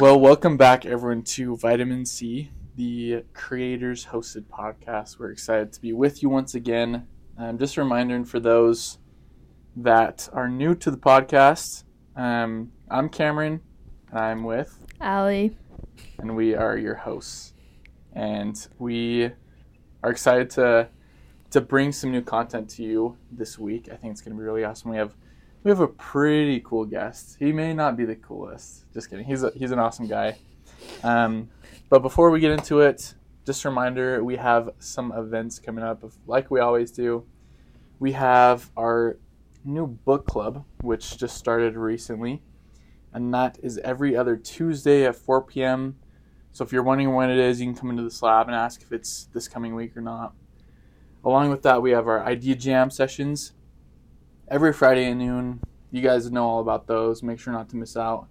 Well, welcome back, everyone, to Vitamin C, the creators hosted podcast. We're excited to be with you once again. Um, just a reminder, and for those that are new to the podcast, um, I'm Cameron, and I'm with, Allie. and we are your hosts. And we are excited to to bring some new content to you this week. I think it's going to be really awesome. We have we have a pretty cool guest. He may not be the coolest. Just kidding. He's a, he's an awesome guy. Um, but before we get into it, just a reminder: we have some events coming up, like we always do. We have our new book club, which just started recently, and that is every other Tuesday at 4 p.m. So if you're wondering when it is, you can come into the slab and ask if it's this coming week or not. Along with that, we have our idea jam sessions every Friday at noon. You guys know all about those. Make sure not to miss out.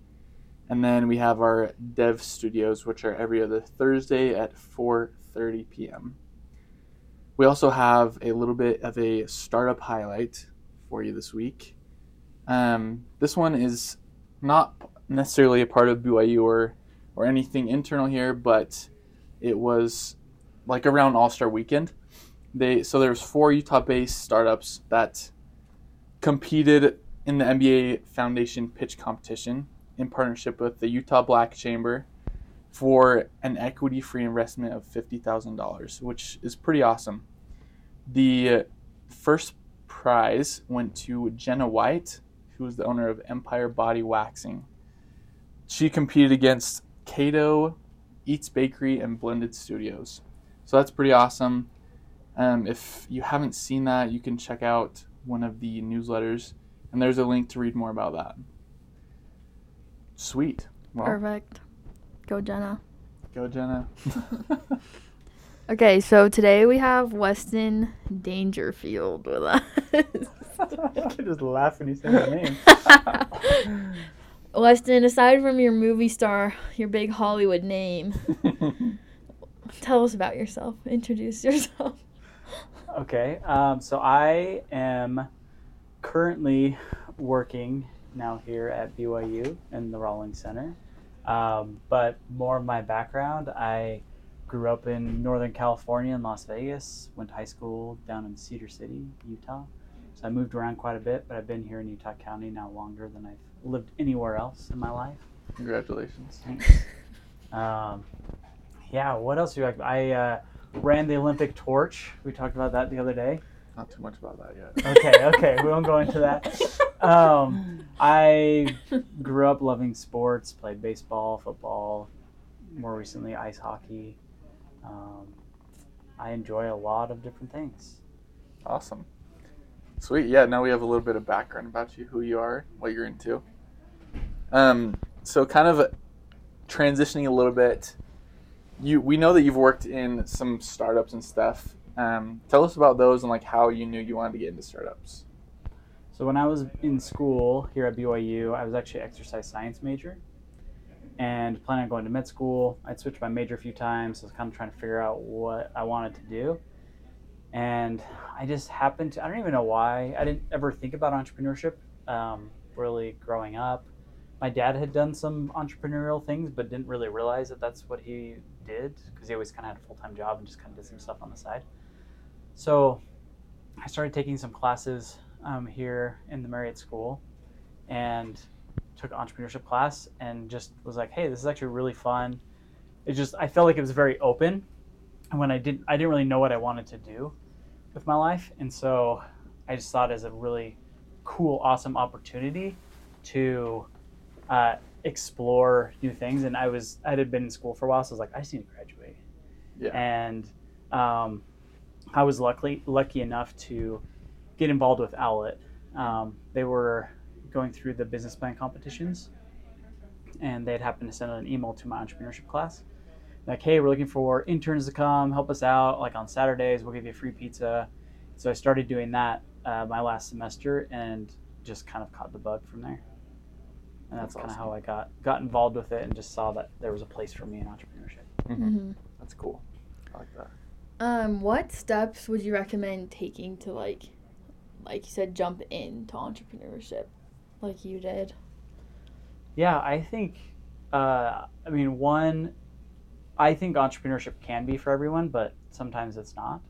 And then we have our dev studios, which are every other Thursday at 4:30 p.m. We also have a little bit of a startup highlight for you this week. Um, this one is not necessarily a part of BYU or or anything internal here, but it was like around All Star Weekend. They so there's four Utah-based startups that competed in the NBA Foundation pitch competition in partnership with the Utah Black Chamber for an equity-free investment of fifty thousand dollars, which is pretty awesome. The first prize went to Jenna White, who is the owner of Empire Body Waxing. She competed against Cato, Eats Bakery, and Blended Studios. So that's pretty awesome. Um, if you haven't seen that, you can check out one of the newsletters, and there's a link to read more about that. Sweet. Well, Perfect. Go Jenna. go Jenna. Okay, so today we have Westin Dangerfield with us. I just laugh when you say my name. Westin, aside from your movie star, your big Hollywood name, tell us about yourself. Introduce yourself. Okay, um, so I am currently working now here at BYU in the Rollins Center. Um, but more of my background, I grew up in Northern California in Las Vegas, went to high school down in Cedar City, Utah. So I moved around quite a bit, but I've been here in Utah County now longer than I've lived anywhere else in my life. Congratulations. Thanks. um, yeah, what else do you like? I uh, ran the Olympic torch. We talked about that the other day. Not too much about that yet. Okay, okay, we won't go into that. Um, I grew up loving sports, played baseball, football, more recently ice hockey. Um, I enjoy a lot of different things. Awesome. Sweet. Yeah, now we have a little bit of background about you, who you are, what you're into. Um, so kind of transitioning a little bit, you we know that you've worked in some startups and stuff. Um, tell us about those and like how you knew you wanted to get into startups. So when I was in school here at BYU, I was actually an exercise science major and planning on going to med school. I'd switched my major a few times. So I was kind of trying to figure out what I wanted to do. And I just happened to, I don't even know why, I didn't ever think about entrepreneurship um, really growing up. My dad had done some entrepreneurial things, but didn't really realize that that's what he did because he always kind of had a full time job and just kind of did some stuff on the side. So I started taking some classes um, here in the Marriott School and took entrepreneurship class and just was like, hey, this is actually really fun. It just I felt like it was very open, and when I didn't I didn't really know what I wanted to do with my life, and so I just thought it as a really cool, awesome opportunity to uh, explore new things. And I was I had been in school for a while, so I was like, I just need to graduate Yeah. and um, I was lucky lucky enough to get involved with Owlet. Um, they were going through the business plan competitions, and they had happened to send an email to my entrepreneurship class, like, "Hey, we're looking for interns to come help us out. Like on Saturdays, we'll give you free pizza." So I started doing that uh, my last semester, and just kind of caught the bug from there. And that's, That's kind of awesome. how I got got involved with it, and just saw that there was a place for me in entrepreneurship. hmm That's cool. I like that. Um, what steps would you recommend taking to like, like you said, jump into entrepreneurship, like you did? Yeah, I think Uh, I mean, one, I think entrepreneurship can be for everyone, but sometimes it's not.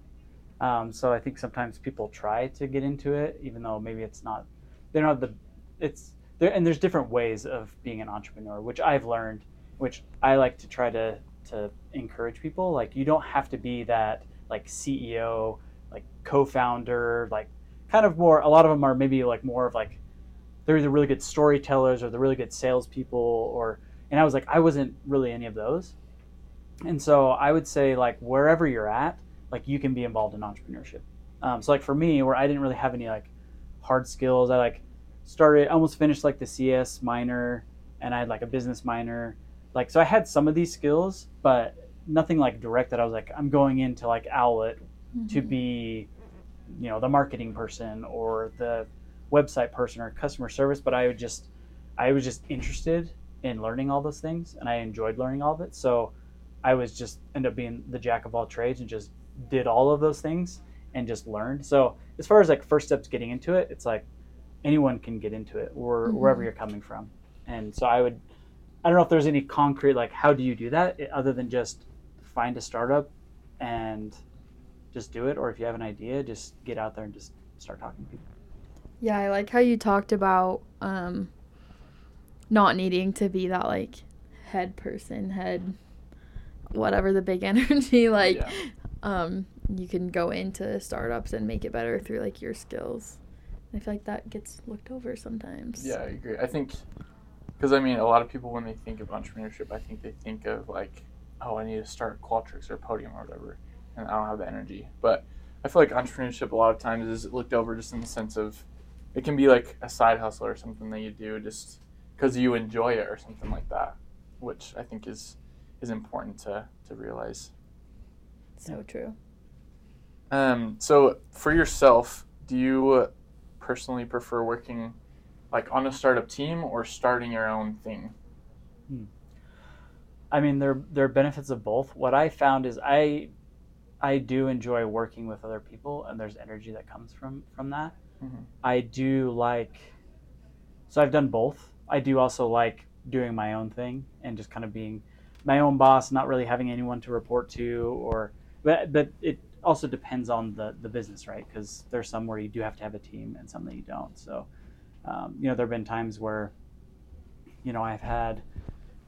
Um, so I think sometimes people try to get into it, even though maybe it's not. They don't have the. It's there, and there's different ways of being an entrepreneur, which I've learned, which I like to try to to encourage people. Like you don't have to be that like CEO, like co-founder, like kind of more. A lot of them are maybe like more of like they're either really good storytellers or they're really good salespeople, or and I was like I wasn't really any of those, and so I would say like wherever you're at, like you can be involved in entrepreneurship. Um, so like for me, where I didn't really have any like hard skills, I like started almost finished like the CS minor, and I had like a business minor. Like so, I had some of these skills, but nothing like direct that I was like I'm going into like Owlet to mm-hmm. be, you know, the marketing person or the website person or customer service. But I would just, I was just interested in learning all those things, and I enjoyed learning all of it. So I was just end up being the jack of all trades and just did all of those things and just learned. So as far as like first steps getting into it, it's like anyone can get into it or Mhm. wherever you're coming from. And so I would, I don't know if there's any concrete like how do you do that eh, other than just find a startup and just do it, or if you have an idea, just get out there and just start talking to people. Yeah, I like how you talked about um not needing to be that like head person, head whatever the big energy like Yeah. um you can go into startups and make it better through like your skills. I feel like that gets looked over sometimes. Yeah, I agree. I think because I mean, a lot of people when they think of entrepreneurship, I think they think of like, oh, I need to start Qualtrics or Podium or whatever, and I don't have the energy. But I feel like entrepreneurship a lot of times is looked over just in the sense of it can be like a side hustle or something that you do just because you enjoy it or something like that, which I think is is important to to realize. So true. Um, so for yourself, do you personally prefer working like on a startup team or starting your own thing? I mean, there there are benefits of both. What I found is I I do enjoy working with other people, and there's energy that comes from from that. Mhm. I do like. So I've done both. I do also like doing my own thing and just kind of being my own boss, not really having anyone to report to, or but but it also depends on the the business, right? Because there's some where you do have to have a team, and some that you don't. So, um, you know, there have been times where, you know, I've had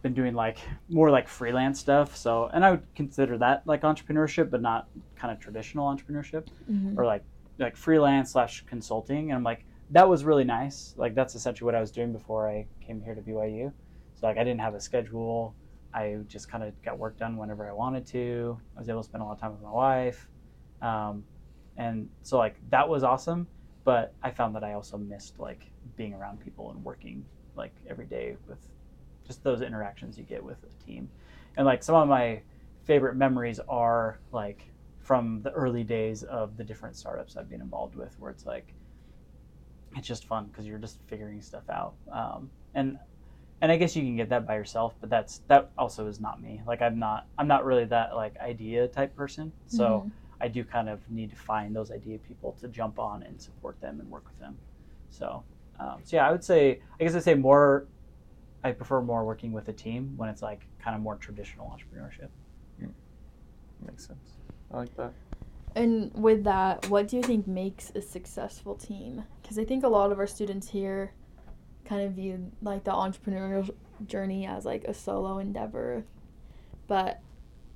been doing like more like freelance stuff. So, and I would consider that like entrepreneurship, but not kind of traditional entrepreneurship Mhm. or like like freelance slash consulting. And I'm like, that was really nice. Like that's essentially what I was doing before I came here to BYU. So like I didn't have a schedule. I just kind of got work done whenever I wanted to. I was able to spend a lot of time with my wife, um, and so like that was awesome. But I found that I also missed like being around people and working like every day with just those interactions you get with a team. And like some of my favorite memories are like from the early days of the different startups I've been involved with, where it's like it's just fun because you're just figuring stuff out. Um, and and I guess you can get that by yourself, but that's that also is not me. Like I'm not I'm not really that like idea type person. So Mhm. I do kind of need to find those idea people to jump on and support them and work with them. So um, so yeah, I would say I guess I'd say more. I prefer more working with a team when it's like kind of more traditional entrepreneurship. Makes sense. I like that. And with that, what do you think makes a successful team? Because I think a lot of our students here kind of view like the entrepreneurial journey as like a solo endeavor. But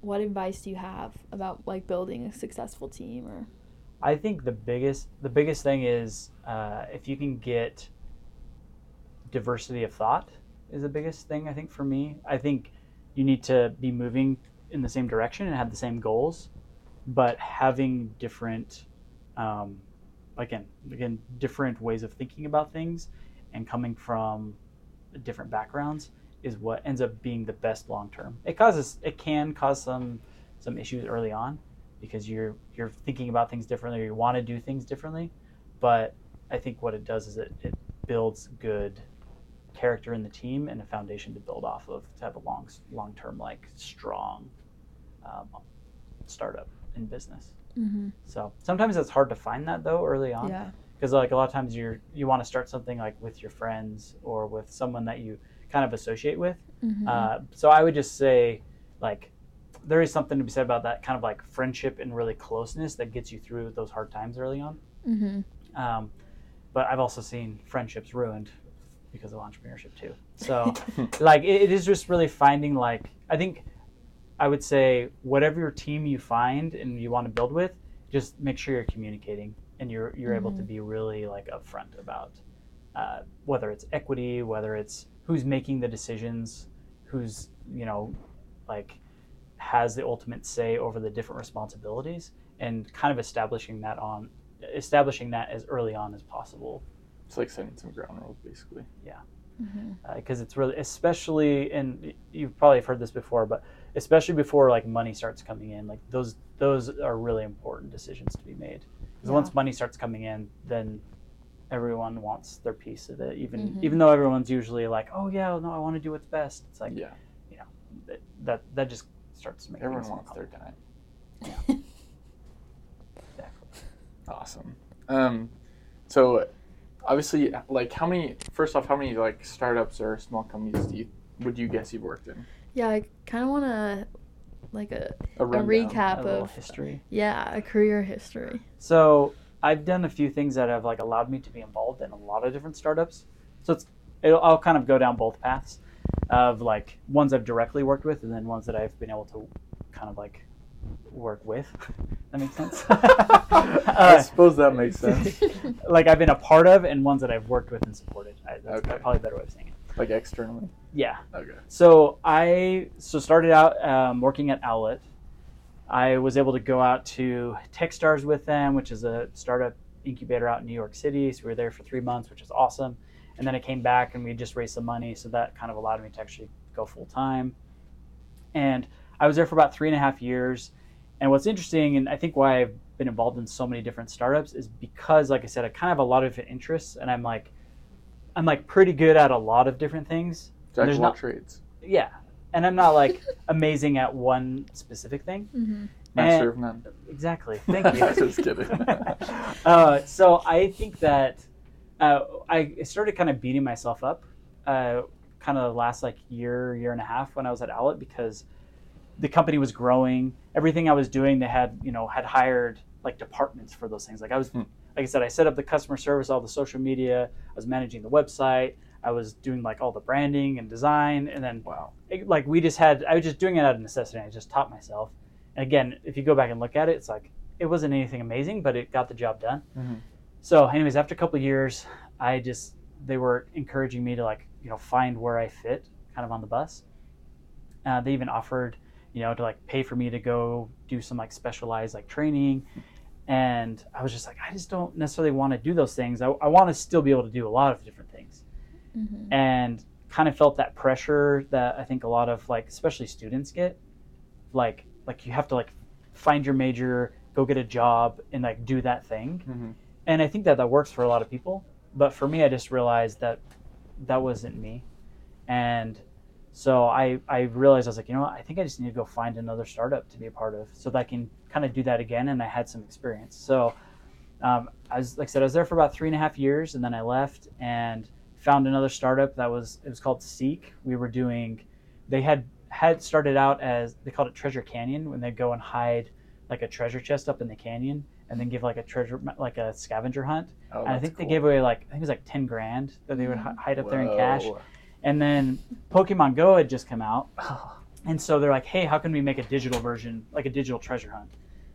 what advice do you have about like building a successful team or I think the biggest the biggest thing is uh, if you can get diversity of thought is the biggest thing I think for me. I think you need to be moving in the same direction and have the same goals, but having different, um, again, again, different ways of thinking about things and coming from different backgrounds is what ends up being the best long term. It causes it can cause some some issues early on because you're you're thinking about things differently or you want to do things differently, but I think what it does is it, it builds good character in the team and a foundation to build off of to have a long long term like strong um, startup in business. mm-hmm. So sometimes it's hard to find that though early on yeah because like a lot of times you're you want to start something like with your friends or with someone that you kind of associate with. Mhm. Uh, so I would just say, like, there is something to be said about that kind of like friendship and really closeness that gets you through those hard times early on. Mhm. Um, but I've also seen friendships ruined because of entrepreneurship too. So, like, it, it is just really finding like I think I would say whatever your team you find and you want to build with, just make sure you're communicating and you're you're able to Mhm. be really like upfront about uh, whether it's equity, whether it's who's making the decisions, who's you know like has the ultimate say over the different responsibilities, and kind of establishing that on establishing that as early on as possible It's like setting some ground rules, basically. Mhm. because it's really especially and you've probably heard this before but especially before like money starts coming in like those those are really important decisions to be made because Yeah. once money starts coming in then everyone wants their piece of it even Mhm. even though everyone's usually like oh yeah no i want to do what's best it's like yeah, that that, that just starts making everyone wants their time. Exactly. Awesome. Um, so obviously, like, how many? First off, how many like startups or small companies do you would you guess you've worked in? Yeah, I kind of want to like a A, a recap a of history yeah a career history. So I've done a few things that have like allowed me to be involved in a lot of different startups. So it's it'll, I'll kind of go down both paths of like ones I've directly worked with, and then ones that I've been able to kind of like work with. that makes sense. I Uh, suppose that makes sense. like I've been a part of, and ones that I've worked with and supported. I, that's Okay. probably a better way of saying it. like externally. Yeah. Okay. So I so started out um, working at Owlet. I was able to go out to TechStars with them, which is a startup incubator out in New York City. So we were there for three months, which is awesome. And then I came back and we just raised some money, so that kind of allowed me to actually go full time. And I was there for about three and a half years. And what's interesting, and I think why I've been involved in so many different startups, is because, like I said, I kind of have a lot of interests, and I'm like, I'm like pretty good at a lot of different things. Jack of all trades. Yeah, and I'm not like amazing at one specific thing. hmm Master of none. Exactly. Thank you. Just kidding. uh, so I think that uh, I started kind of beating myself up, uh, kind of the last like year, year and a half when I was at Owlet because the company was growing. Everything I was doing, they had you know had hired like departments for those things. Like I was, Hmm. like I said, I set up the customer service, all the social media. I was managing the website. I was doing like all the branding and design, and then wow. it- like we just had i was just doing it out of necessity. I just taught myself. And again if you go back and look at it it's like it wasn't anything amazing but it got the job done. Mhm. so anyways after a couple of years i just they were encouraging me to like you know find where i fit kind of on the bus. Uh, they even offered you know to like pay for me to go do some like specialized like training. And i was just like i just don't necessarily want to do those things. I, I want to still be able to do a lot of different things hmm and kind of felt that pressure that I think a lot of like especially students get. Like like you have to like find your major go get a job and like do that thing. Mhm. and I think that that works for a lot of people but for me I just realized that that wasn't me. And so I I realized I was like you know what? I think I just need to go find another startup to be a part of so that I can kind of do that again and I had some experience. So um, I was like I said I was there for about three and a half years and then I left and found another startup that was it was called Seek. We were doing they had had started out as they called it Treasure Canyon when they go and hide like a treasure chest up in the canyon and then give like a treasure like a scavenger hunt. Oh, and I think they gave away like I think it was like ten grand that they would hi- hide up there in cash. And then Pokemon Go had just come out, and so they're like, "Hey, how can we make a digital version, like a digital treasure hunt?"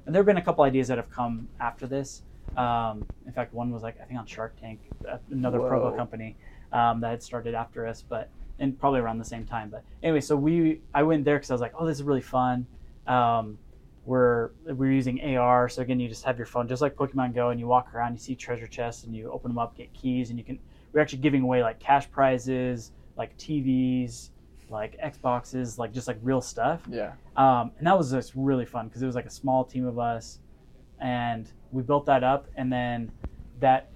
And there have been a couple ideas that have come after this. Um, in fact, one was like I think on Shark Tank, uh, another Provo Whoa. company um, that had started after us, but and probably around the same time. But anyway, so we I went there because I was like, "Oh, this is really fun." Um, we're we're using AR, so again, you just have your phone, just like Pokemon Go, and you walk around, you see treasure chests, and you open them up, get keys, and you can. We're actually giving away like cash prizes, like TVs, like Xboxes, like just like real stuff. Yeah. Um, and that was just really fun because it was like a small team of us, and we built that up. And then that,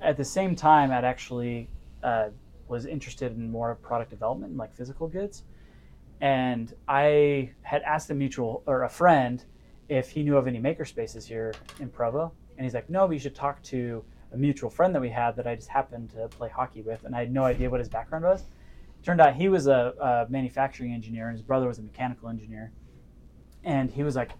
at the same time, I'd actually uh, was interested in more product development, like physical goods. And I had asked a mutual or a friend if he knew of any maker spaces here in Provo, and he's like, "No, but you should talk to a mutual friend that we had that I just happened to play hockey with, and I had no idea what his background was." turned out he was a, a manufacturing engineer and his brother was a mechanical engineer and he was like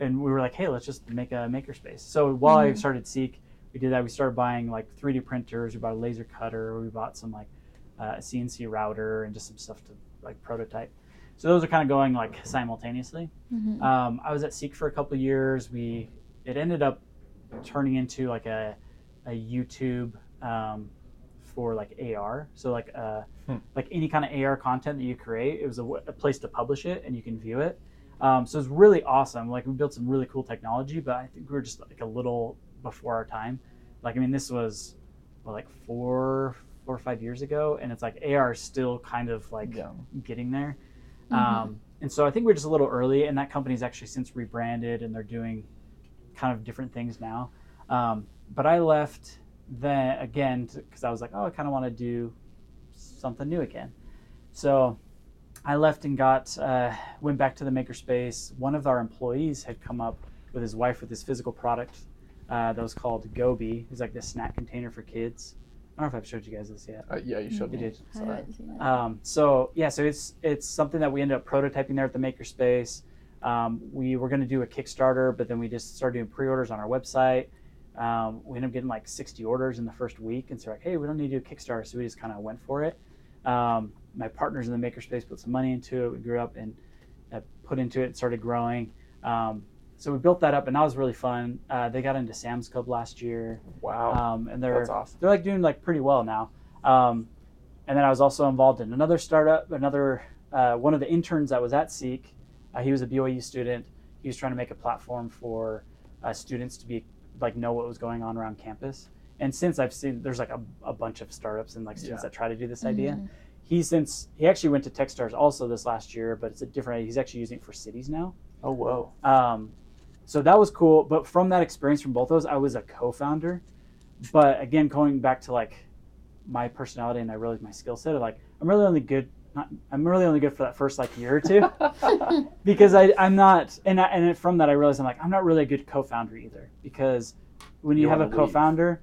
and we were like hey let's just make a makerspace so while i Mhm. started seek we did that we started buying like 3d printers we bought a laser cutter we bought some like uh, cnc router and just some stuff to like prototype so those are kind of going like simultaneously Mhm. um, I was at Seek for a couple of years. We it ended up turning into like a a YouTube um, for like AR. So like uh, Hmm. like any kind of AR content that you create, it was a place to publish it and you can view it. Um, so it's really awesome. Like we built some really cool technology, but I think we were just like a little before our time. Like I mean, this was what, like four four or five years ago, and it's like AR is still kind of like Yeah. getting there. Mhm. Um, and so I think we're just a little early, and that company's actually since rebranded and they're doing kind of different things now. Um, but I left then again because I was like, oh, I kind of want to do something new again. So I left and got uh, went back to the makerspace. One of our employees had come up with his wife with this physical product uh, that was called Gobe. It's like this snack container for kids. I don't know if I've showed you guys this yet. Uh, yeah, you showed You me. did. I Sorry. haven't seen it. Um, so yeah, so it's it's something that we ended up prototyping there at the makerspace. Um, we were going to do a Kickstarter, but then we just started doing pre-orders on our website. Um, we ended up getting like 60 orders in the first week, and so like, hey, we don't need to do a Kickstarter, so we just kind of went for it. Um, my partners in the makerspace put some money into it. We grew up and uh, put into it, and started growing. Um, so we built that up, and that was really fun. Uh, they got into Sam's Club last year, Wow. um, and they're That's awesome. they're like doing like pretty well now. Um, and then I was also involved in another startup. Another uh, one of the interns that was at Seek, uh, he was a BYU student. He was trying to make a platform for uh, students to be like know what was going on around campus. And since I've seen, there's like a, a bunch of startups and like students Yeah. that try to do this idea. Mhm. He since he actually went to TechStars also this last year, but it's a different. He's actually using it for cities now. Oh whoa. Um, so that was cool. But from that experience from both those, I was a co-founder. But again, going back to like my personality and I realized my skill set, of like I'm really only good. Not, I'm really only good for that first like year or two because I, I'm not. And I, and from that, I realized I'm like I'm not really a good co-founder either because when you, You have a co-founder,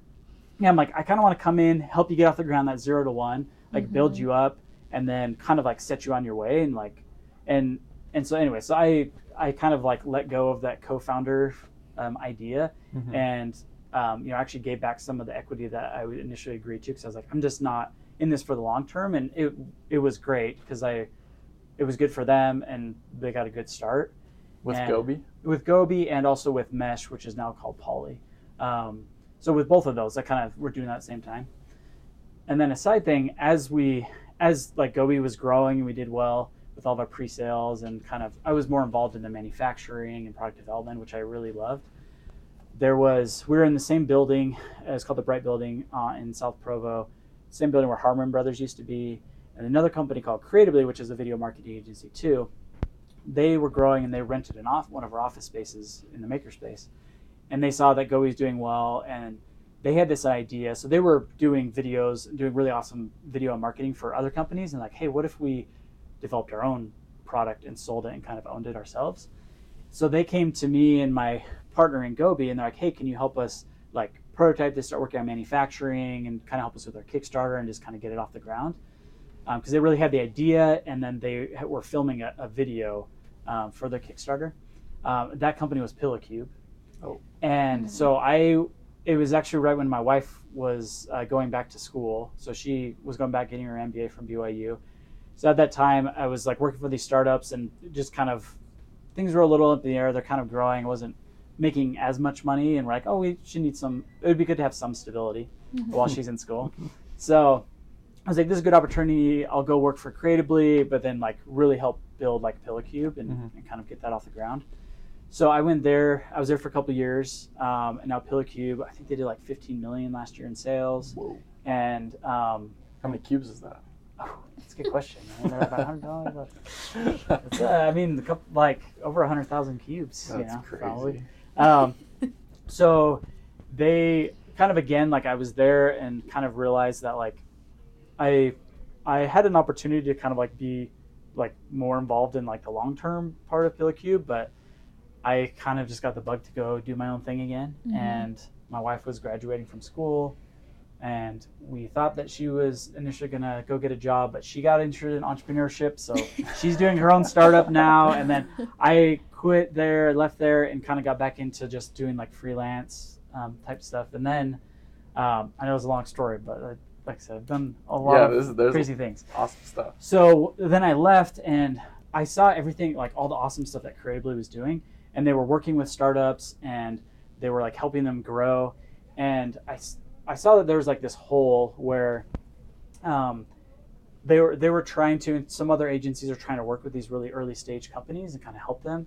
yeah, I'm like I kind of want to come in, help you get off the ground that zero to one, like build Mhm. you up, and then kind of like set you on your way and like and and so anyway, so I I kind of like let go of that co-founder um, idea Mhm. and um, you know actually gave back some of the equity that I would initially agreed to because I was like I'm just not in this for the long term and it it was great because I it was good for them and they got a good start With and- Gobe. with Gobe and also with Mesh which is now called Poly. Um, so with both of those, I kind of we're doing that at the same time. And then a side thing, as we as like Gobe was growing and we did well with all of our pre-sales and kind of I was more involved in the manufacturing and product development, which I really loved. There was we were in the same building, it's called the Bright Building uh, in South Provo, same building where Harmon Brothers used to be, and another company called Creatively, which is a video marketing agency too. They were growing and they rented an off one of our office spaces in the makerspace, and they saw that was doing well and they had this idea. So they were doing videos, doing really awesome video marketing for other companies, and like, hey, what if we developed our own product and sold it and kind of owned it ourselves? So they came to me and my partner in Gobe, and they're like, hey, can you help us like prototype this, start working on manufacturing, and kind of help us with our Kickstarter and just kind of get it off the ground? Because they really had the idea, and then they were filming a, a video um, for their Kickstarter. Um, that company was Pillowcube. Oh. And so I it was actually right when my wife was uh, going back to school. So she was going back getting her MBA from BYU. So at that time, I was like working for these startups and just kind of things were a little up in the air. They're kind of growing. I wasn't making as much money, and we're like, oh, we should need some. It would be good to have some stability Mhm. while she's in school. So I was like, this is a good opportunity. I'll go work for Creatively, but then like really help build like Pillowcube and, Mhm. and kind of get that off the ground. So I went there. I was there for a couple of years, um, and now Pillowcube. I think they did like 15 million last year in sales, Whoa. and um, How many cubes is that? oh, that's a good question. man. They're about hundred dollars. Uh, I mean, the couple, like over hundred thousand cubes. you That's know, crazy. probably. Um, so they kind of again like I was there and kind of realized that like I I had an opportunity to kind of like be like more involved in like the long term part of Pillowcube, but I kind of just got the bug to go do my own thing again. Mhm. And my wife was graduating from school, and we thought that she was initially gonna go get a job, but she got interested in entrepreneurship, so she's doing her own startup now. And then I quit there, left there, and kind of got back into just doing like freelance um, type stuff. And then um, I know it's a long story, but uh, like I said, I've done a lot Yeah, of this is- there's crazy things. Awesome stuff. So then I left and I saw everything, like all the awesome stuff that Creatively was doing. And they were working with startups and they were like helping them grow. And I, s- I saw that there was like this hole where um, they were they were trying to, and some other agencies are trying to work with these really early stage companies and kind of help them.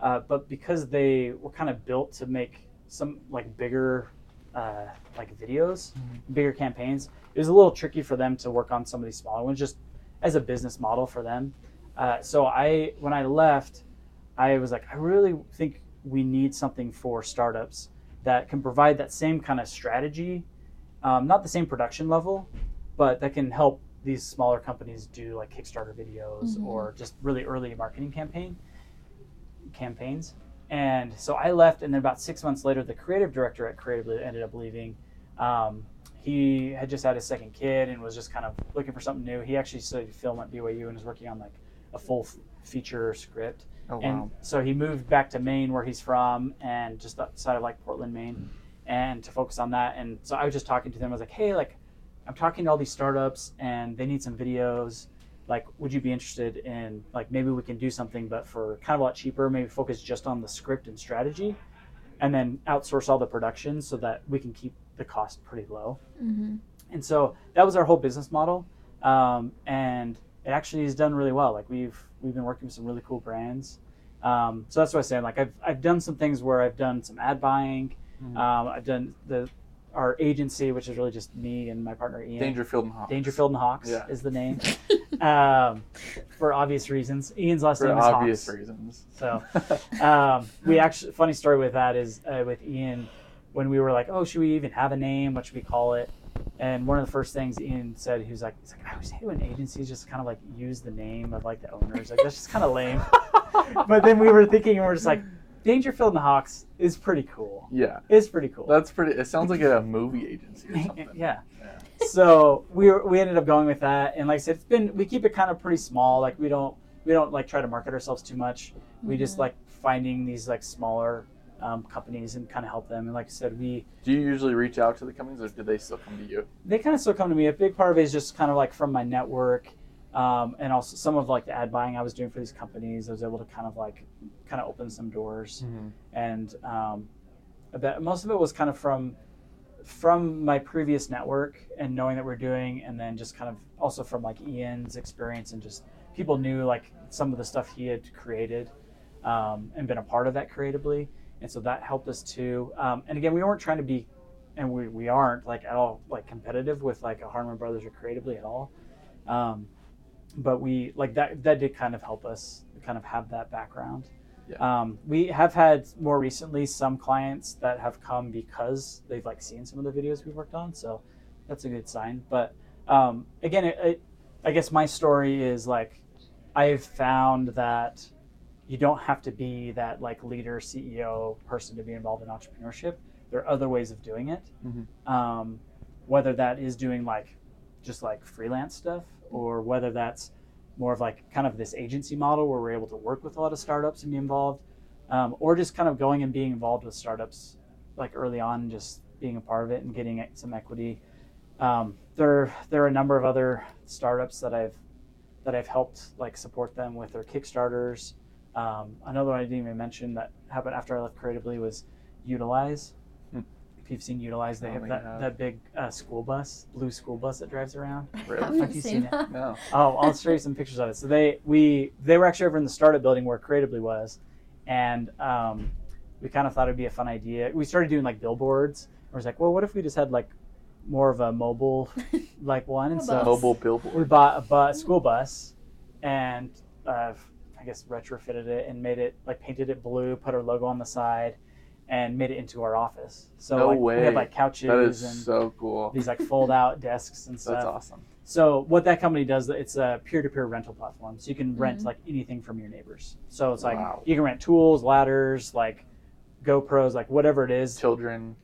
Uh, but because they were kind of built to make some like bigger uh, like videos, bigger campaigns, it was a little tricky for them to work on some of these smaller ones just as a business model for them. Uh, so I, when I left, I was like, I really think we need something for startups that can provide that same kind of strategy, um, not the same production level, but that can help these smaller companies do like Kickstarter videos Mhm. or just really early marketing campaign campaigns. And so I left, and then about six months later, the creative director at Creatively ended up leaving. Um, he had just had his second kid and was just kind of looking for something new. He actually studied film at BYU and was working on like a full f- feature script. Oh And wow. so he moved back to Maine, where he's from, and just outside of like Portland, Maine, and to focus on that. And so I was just talking to them. I was like, hey, like, I'm talking to all these startups, and they need some videos. Like, would you be interested in like maybe we can do something, but for kind of a lot cheaper? Maybe focus just on the script and strategy, and then outsource all the production so that we can keep the cost pretty low. Mm-hmm. And so that was our whole business model, um, and it actually has done really well. Like we've we've been working with some really cool brands. Um, so that's what I'm saying. Like I've I've done some things where I've done some ad buying. Mhm. Um, I've done the our agency, which is really just me and my partner Ian. Dangerfield and Hawks. Dangerfield and Hawks Yeah. is the name, um, for obvious reasons. Ian's last For name is obvious Hawks. reasons. So um, we actually funny story with that is uh, with Ian when we were like, oh, should we even have a name? What should we call it? And one of the first things Ian said, he was like, he's like, I always hate when agencies just kind of like use the name of like the owners. Like that's just kind of lame. but then we were thinking, and we're just like, Dangerfield and the Hawks is pretty cool. yeah, It's pretty cool. that's pretty. It sounds like a movie agency or something. yeah. Yeah. So we were, we ended up going with that, and like I said, it's been we keep it kind of pretty small. Like we don't we don't like try to market ourselves too much. We just Mhm. like finding these like smaller um, companies and kind of help them. And like I said, we Do you usually reach out to the companies, or do they still come to you? they kind of still come to me. A big part of it is just kind of like from my network, um, and also some of like the ad buying I was doing for these companies. I was able to kind of like kind of open some doors, and um, bet most of it was kind of from from my previous network and knowing that we're doing, and then just kind of also from like Ian's experience and just people knew like some of the stuff he had created um, and been a part of that creatively, and so that helped us too. Um, and again, we weren't trying to be, and we, we aren't like at all like competitive with like a Harmon Brothers or creatively at all. Um, but we like that that did kind of help us kind of have that background. Um, we have had more recently some clients that have come because they've like seen some of the videos we've worked on, so that's a good sign. But um, again, it, it, I guess my story is like I've found that you don't have to be that like leader, CEO person to be involved in entrepreneurship. There are other ways of doing it. Mhm. Um, whether that is doing like just like freelance stuff, or whether that's more of like kind of this agency model where we're able to work with a lot of startups and be involved, um, or just kind of going and being involved with startups like early on, just being a part of it and getting some equity. Um, there, there are a number of other startups that I've that I've helped like support them with their Kickstarters. Um, another one I didn't even mention that happened after I left Creatively was Yoodlize. If you've seen utilized, they Oh, have that, have. that big uh, school bus, blue school bus that drives around. Really? Have you Have seen seen it? No. Oh, I'll show you some pictures of it. So they we they were actually over in the startup building where Creatively was, and um, we kind of thought it'd be a fun idea. We started doing like billboards. I was like, well, what if we just had like more of a mobile like one? And A so bus. Mobile we bought a bus, school bus, and uh, I guess retrofitted it and made it like painted it blue, put our logo on the side, and made it into our office. So No like, we have like couches That is and so cool. these like fold out desks and stuff. That's awesome. So what that company does, it's a peer-to-peer rental platform. So you can rent Mhm. like anything from your neighbors. So it's like Wow. you can rent tools, ladders, like GoPros, like whatever it is. Children.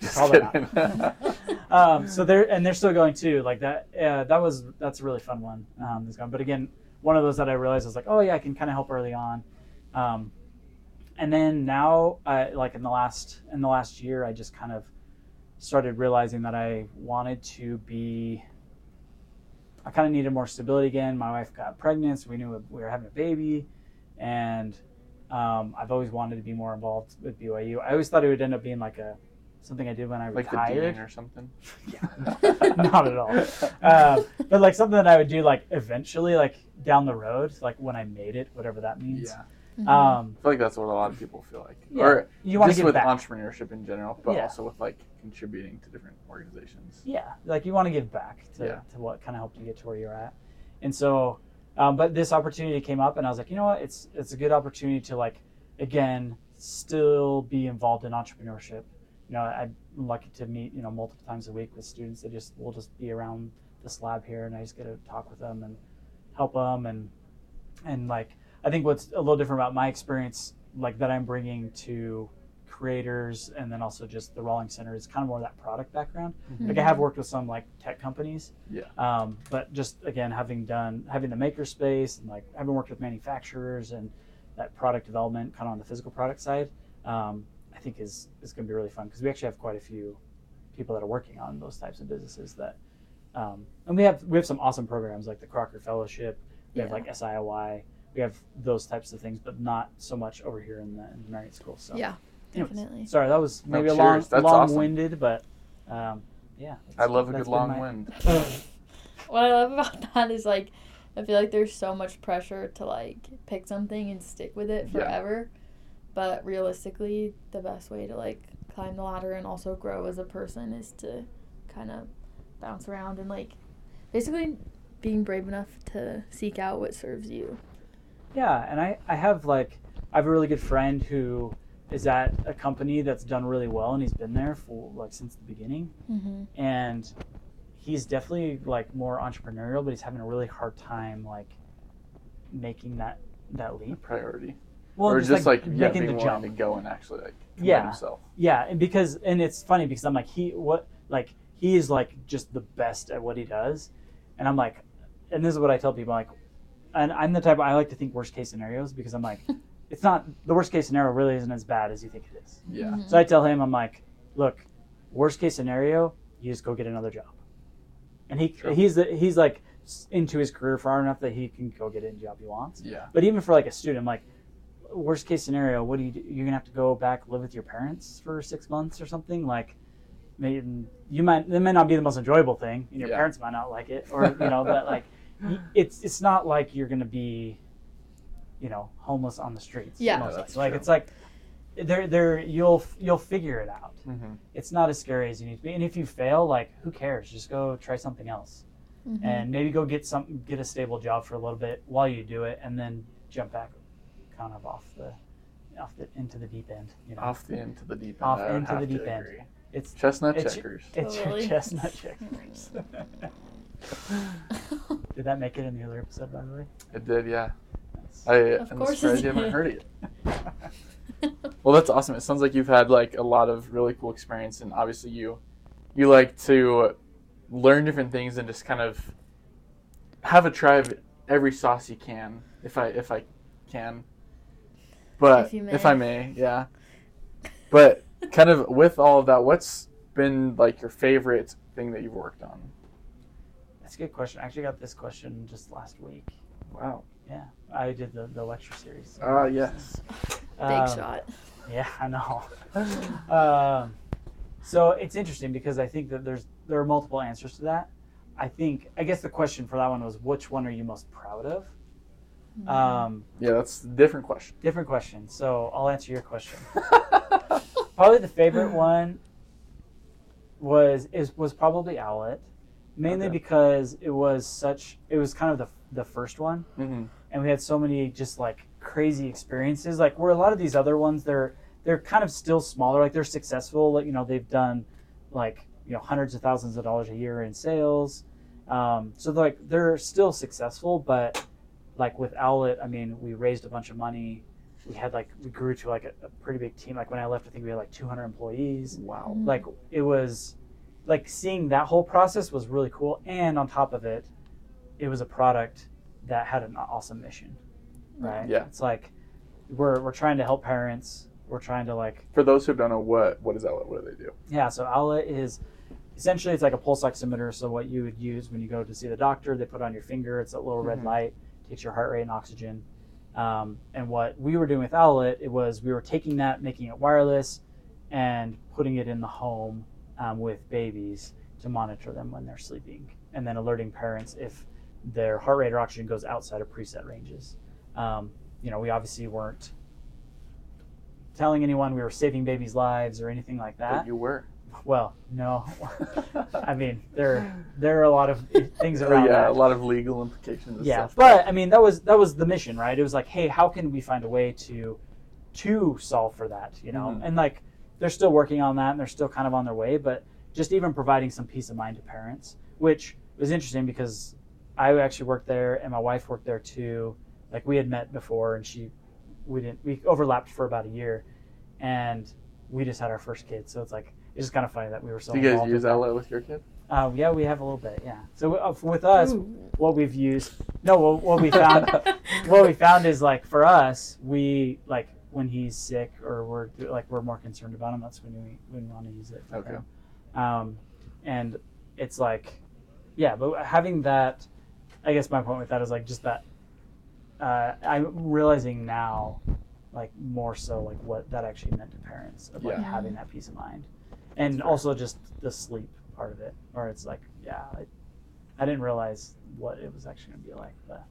Probably not. um, so they're and they're still going too. Like that. Uh, that was that's a really fun one. Um, that's going. But again, one of those that I realized I was like, oh yeah, I can kind of help early on. Um, and then now, I, like in the last in the last year, I just kind of started realizing that I wanted to be. I kind of needed more stability again. My wife got pregnant, so we knew we were having a baby, and um, I've always wanted to be more involved with BYU. I always thought it would end up being like a something I did when I like retired. or something. Yeah, not at all. Um, but like something that I would do like eventually, like down the road, like when I made it, whatever that means. Yeah, Mhm. Um, I feel like that's what a lot of people feel like, Yeah, or you want to just give with back. entrepreneurship in general, but Yeah. also with like contributing to different organizations. yeah, like you want to give back to, Yeah. to what kind of helped you get to where you're at. And so, um, but this opportunity came up, and I was like, you know what, it's it's a good opportunity to like, again, still be involved in entrepreneurship. You know, I'm lucky to meet you know multiple times a week with students that just will just be around this lab here, and I just get to talk with them and help them and and like I think what's a little different about my experience, like that I'm bringing to creators and then also just the Rollins Center is kind of more that product background. Like I have worked with some like tech companies, Yeah. um, but just again having done having the maker space and like having worked with manufacturers and that product development kind of on the physical product side, um, I think is is going to be really fun because we actually have quite a few people that are working on those types of businesses that. Um, and we have we have some awesome programs like the Crocker Fellowship. We have like SIOY. We have those types of things, but not so much over here in the, in the Marriott School. So Yeah, anyways, definitely. sorry, that was No, maybe a long, That's long-winded, but um, yeah. I love a good long my- wind. What I love about that is like, I feel like there's so much pressure to like pick something and stick with it Yeah. forever. But realistically, the best way to like climb the ladder and also grow as a person is to kind of bounce around and like basically being brave enough to seek out what serves you. Yeah, and I, I have like I have a really good friend who is at a company that's done really well and he's been there for like since the beginning Mm-hmm. and he's definitely like more entrepreneurial but he's having a really hard time like making that that leap. Priority. Well, or just like, yeah, making being the jump. to go and actually like commit Yeah. himself. Yeah, and because and it's funny because I'm like he what like he is like just the best at what he does, and I'm like, and this is what I tell people like, and I'm the type I like to think worst case scenarios because I'm like, it's not the worst case scenario really isn't as bad as you think it is. Yeah. Mm-hmm. So I tell him I'm like, look, worst case scenario, you just go get another job, and he Sure. he's the, he's like into his career far enough that he can go get any job he wants. Yeah. But even for like a student, I'm like, worst case scenario, what do you do? You're gonna have to go back live with your parents for six months or something. Like, maybe you might it may not be the most enjoyable thing, and your Yeah. parents might not like it, or you know, but like, y- it's it's not like you're gonna be, you know, homeless on the streets. Yeah. most No, that's like true. it's like, there there you'll you'll figure it out. Mm-hmm. It's not as scary as you need to be, and if you fail, like, who cares? Just go try something else Mm-hmm. and maybe go get some get a stable job for a little bit while you do it and then jump back kind of off the off the into the deep end you know Off the into the deep end. Off I into the have to deep end. it's Chestnut It's- checkers. it's Totally. your chestnut checkers did that make it in the other episode by the way It did, yeah. I, Of I'm course surprised you haven't heard it. yet. Well, that's awesome. It sounds like you've had like a lot of really cool experience, and obviously you you like to learn different things and just kind of have a try of every sauce you can, if I if I can. But If you if. I may, yeah. But kind of with all of that, what's been like your favorite thing that you've worked on? That's a good question i actually got this question just last week Wow. yeah i did the, the lecture series Ah, yes. Big Um, shot. Yeah, I know. um, so it's interesting because I think that there's there are multiple answers to that. I think I guess the question for that one was which one are you most proud of? Mm-hmm. Um, Yeah, that's a different question. different question. So I'll answer your question. Probably the favorite one was is was probably Owlet, mainly Okay. because it was such it was kind of the the first one hmm and we had so many just like crazy experiences like where a lot of these other ones they're they're kind of still smaller like they're successful like you know they've done like you know hundreds of thousands of dollars a year in sales um, so they're, like they're still successful but like with owlet i mean we raised a bunch of money we had like we grew to like a, a pretty big team. Like when I left, I think we had like 200 employees. Wow. Mhm. Like it was like seeing that whole process was really cool. And on top of it, it was a product that had an awesome mission, right? Yeah. It's like we're we're trying to help parents. We're trying to like For those who don't know, what what is that? What do they do? yeah, so Owlet is essentially it's like a pulse oximeter. So what you would use when you go to see the doctor, they put it on your finger. It's a little red Mhm. light, takes your heart rate and oxygen. Um, and what we were doing with Owlet, it was we were taking that, making it wireless, and putting it in the home um, with babies to monitor them when they're sleeping, and then alerting parents if their heart rate or oxygen goes outside of preset ranges. Um, you know, we obviously weren't telling anyone we were saving babies' lives or anything like that. But you were. Well, no. I mean, there there are a lot of things around. Oh, around yeah, that. a lot of legal implications. And yeah, stuff. but I mean, that was that was the mission, right? It was like, hey, how can we find a way to to solve for that, you know? Mhm. And like, they're still working on that, and they're still kind of on their way. But just even providing some peace of mind to parents, which was interesting because I actually worked there, and my wife worked there too. Like we had met before, and she we didn't we overlapped for about a year, and we just had our first kid. So it's like it's just kind of funny that we were so. do you guys involved use that. Owlet with your kid? Uh, yeah, we have a little bit. Yeah. So uh, with us, Ooh. what we've used, no, what, what we found, what we found is like for us, we like when he's sick or we're like we're more concerned about him. That's when we when we want to use it. for Okay. him. Um, and it's like, yeah, but having that, I guess my point with that is like just that. Uh, I'm realizing now, like more so like what that actually meant to parents of like Yeah. having that peace of mind, and also just the sleep part of it, or it's like, yeah, I, I didn't realize what it was actually gonna be like, but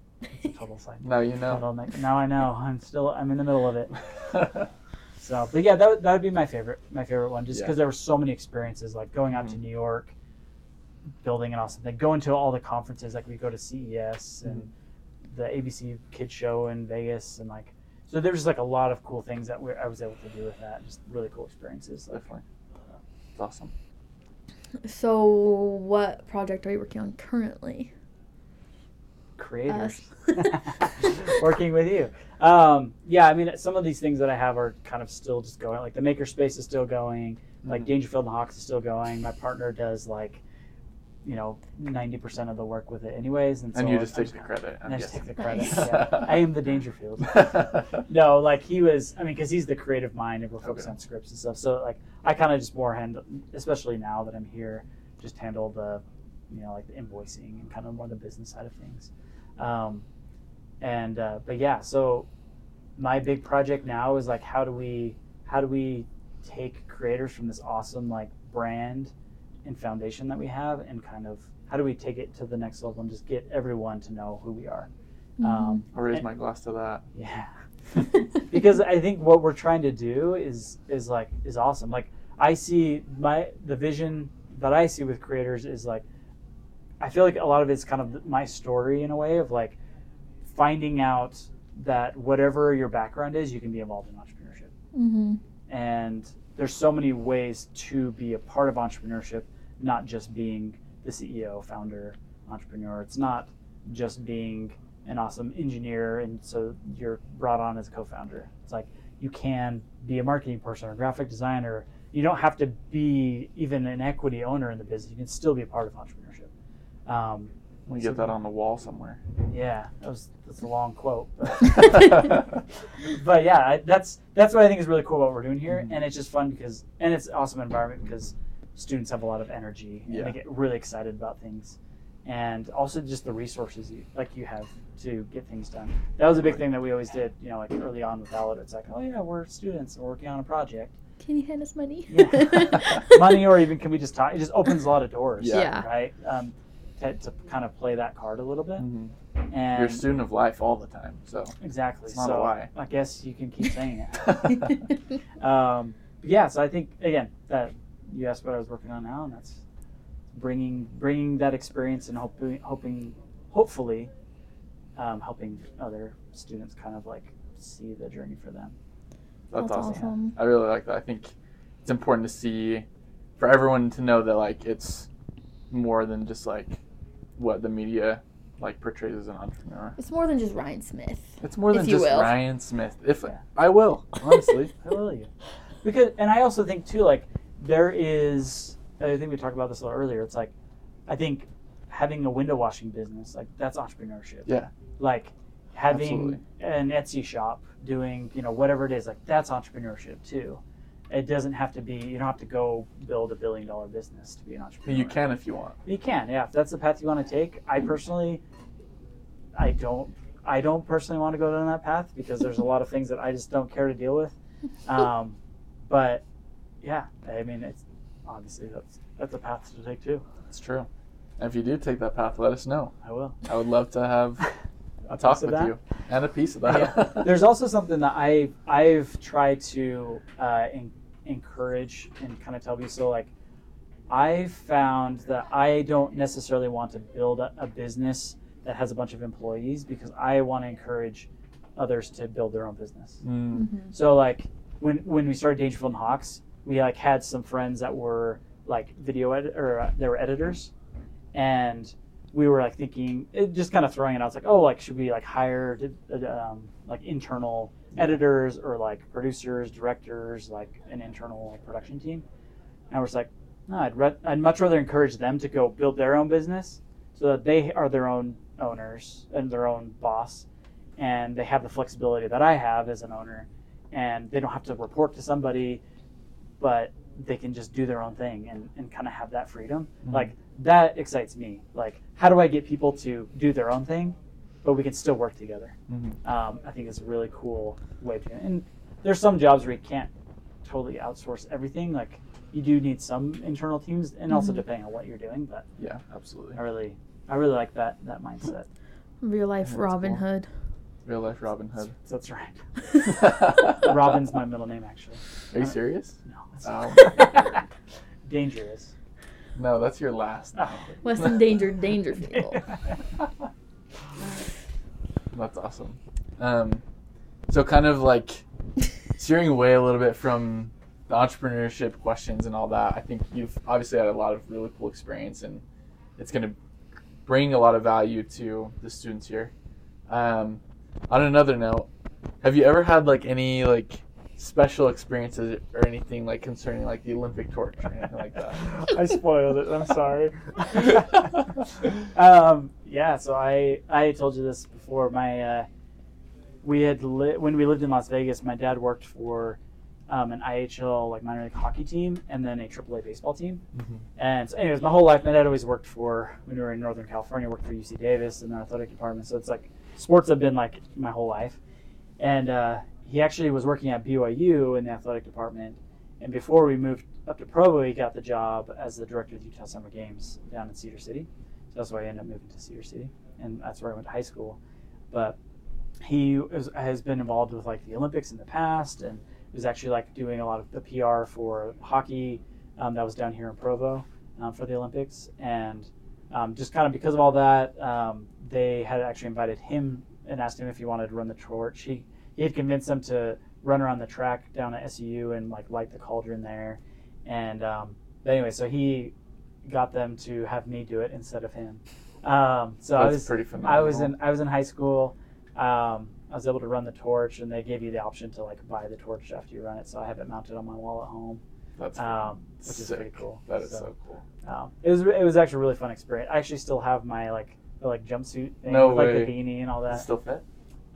total side. now you know. total night- Now I know. I'm still. I'm in the middle of it. So, but yeah, that would, that would be my favorite. My favorite one, just Yeah. because there were so many experiences, like going out to Mhm. New York, building an awesome thing, going to all the conferences, like we go to CES and Mm-hmm. the ABC Kid Show in Vegas, and like, so there was like a lot of cool things that we I was able to do with that. Just really cool experiences. Like, Definitely. It's awesome. So, what project are you working on currently? Creators working with you um, yeah i mean some of these things that i have are kind of still just going like the makerspace is still going like Mhm. dangerfield and hawks is still going my partner does like you know 90% of the work with it anyways and, And so you just I'm take the credit. I'm I just take the credit Nice. yeah. i am the dangerfield no like he was i mean because he's the creative mind and we're focused Okay. on scripts and stuff so like i kind of just more handle especially now that i'm here just handle the you know like the invoicing and kind of more the business side of things um, and uh, but yeah so my big project now is like how do we how do we take creators from this awesome like brand and foundation that we have and kind of how do we take it to the next level and just get everyone to know who we are um, I'll raise and- my glass to that. yeah. because I think what we're trying to do is is like is awesome. Like I see my the vision that I see with creators is like I feel like a lot of it's kind of my story in a way of like finding out that whatever your background is, you can be involved in entrepreneurship. Mm-hmm. And there's so many ways to be a part of entrepreneurship, not just being the CEO, founder, entrepreneur. It's not just being an awesome engineer and so you're brought on as a co-founder. It's like you can be a marketing person or a graphic designer. You don't have to be even an equity owner in the business. You can still be a part of entrepreneurship. Um, We get that on the wall somewhere. yeah, that was that's a long quote. But but yeah, I, that's that's what I think is really cool about what we're doing here, Mhm. and it's just fun because and it's an awesome environment because students have a lot of energy and Yeah. they get really excited about things, and also just the resources you like you have to get things done. That was a big thing that we always did, you know, like early on with Owlet. It's like, oh yeah, we're students and we're working on a project, Can you hand us money? Yeah. money, or even can we just talk? It just opens a lot of doors, Yeah. Yeah. right? Um, to, to kind of play that card a little bit, Mhm. and You're a student of life all the time, so Exactly. It's not a so lie. I guess you can keep saying it. um, yeah, so I think again that you asked what I was working on now, and that's bringing bringing that experience and hoping hoping hopefully um, helping other students kind of like see the journey for them. that's, That's awesome. awesome. I really like that. I think it's important to see for everyone to know that like it's more than just like what the media like portrays as an entrepreneur. It's more than just Ryan Smith. It's more than If just will. Ryan Smith. If Yeah. I will, honestly. I will you. Because, and I also think too, like there is. I think we talked about this a little earlier. It's like, I think having a window washing business, like that's entrepreneurship. Yeah. Like having Absolutely. an Etsy shop, doing you know whatever it is, like that's entrepreneurship too. It doesn't have to be. You don't have to go build a billion dollar business to be an entrepreneur. you can if you want. You can, yeah. If that's the path you want to take, I personally, I don't, I don't personally want to go down that path because there's a lot of things that I just don't care to deal with. Um, but yeah, I mean, it's obviously that's that's a path to take too. It's true. And if you do take that path, let us know. I will. I would love to have a piece talk of with that? you and a piece of that. yeah. There's also something that I I've tried to uh, en- encourage and kind of tell people. So like, I found that I don't necessarily want to build a, a business that has a bunch of employees because I want to encourage others to build their own business. Mm, Mm-hmm. So like when when we started Dangerfield and Hawks, we like had some friends that were like video edit or uh, they were editors, and we were like thinking, it, just kind of throwing it out. It's like, oh, like should we like hire um, like internal editors or like producers, directors, like an internal production team? And we're just like, no, I'd re- I'd much rather encourage them to go build their own business so that they are their own owners and their own boss, and they have the flexibility that I have as an owner and they don't have to report to somebody, but they can just do their own thing and, and kind of have that freedom. Mhm. Like that excites me. Like, how do I get people to do their own thing, but we can still work together? mhm. Um, I think it's a really cool way to. And there's some jobs where you can't totally outsource everything. Like, you do need some internal teams, and also Mhm. depending on what you're doing. But Yeah, absolutely. I really, I really like that that mindset. Real life That's Robin cool. Hood. Real life Robin Hood. So that's right. Robin's my middle name, actually. Are you serious? No, it's Oh. dangerous. No, that's your last. Oh. Less endangered Dangerfield. That's awesome. Um, so kind of like steering away a little bit from the entrepreneurship questions and all that. I think you've obviously had a lot of really cool experience, and it's going to bring a lot of value to the students here. Um, on another note, have you ever had like any like special experiences or anything like concerning like the Olympic torch or anything like that? I spoiled it. I'm sorry. um, yeah, so I I told you this before. My uh, we had li- when we lived in Las Vegas. My dad worked for um, an IHL like minor league hockey team and then a AAA baseball team. Mhm. And so, anyways, my whole life, my dad always worked for when we were in Northern California. Worked for UC Davis in the athletic department. So it's like sports have been like my whole life. And uh, he actually was working at BYU in the athletic department. And before we moved up to Provo, he got the job as the director of the Utah Summer Games down in Cedar City. So that's why I ended up moving to Cedar City, and that's where I went to high school. But he was, has been involved with like the Olympics in the past, and was actually like doing a lot of the PR for hockey um, that was down here in Provo um, for the Olympics, and um, just kind of because of all that, um, they had actually invited him and asked him if he wanted to run the torch. He he had convinced them to run around the track down at SU and like light the cauldron there, and um, but anyway, so he got them to have me do it instead of him. Um, so I was pretty phenomenal. I was in I was in high school. Um, I was able to run the torch, and they gave you the option to like buy the torch after you run it. So I have it mounted on my wall at home, That's um, which is sick. pretty cool. That is so cool. Um, it was it was actually a really fun experience. I actually still have my like the, like jumpsuit thing No with like way. the beanie and all Does it that. still fit?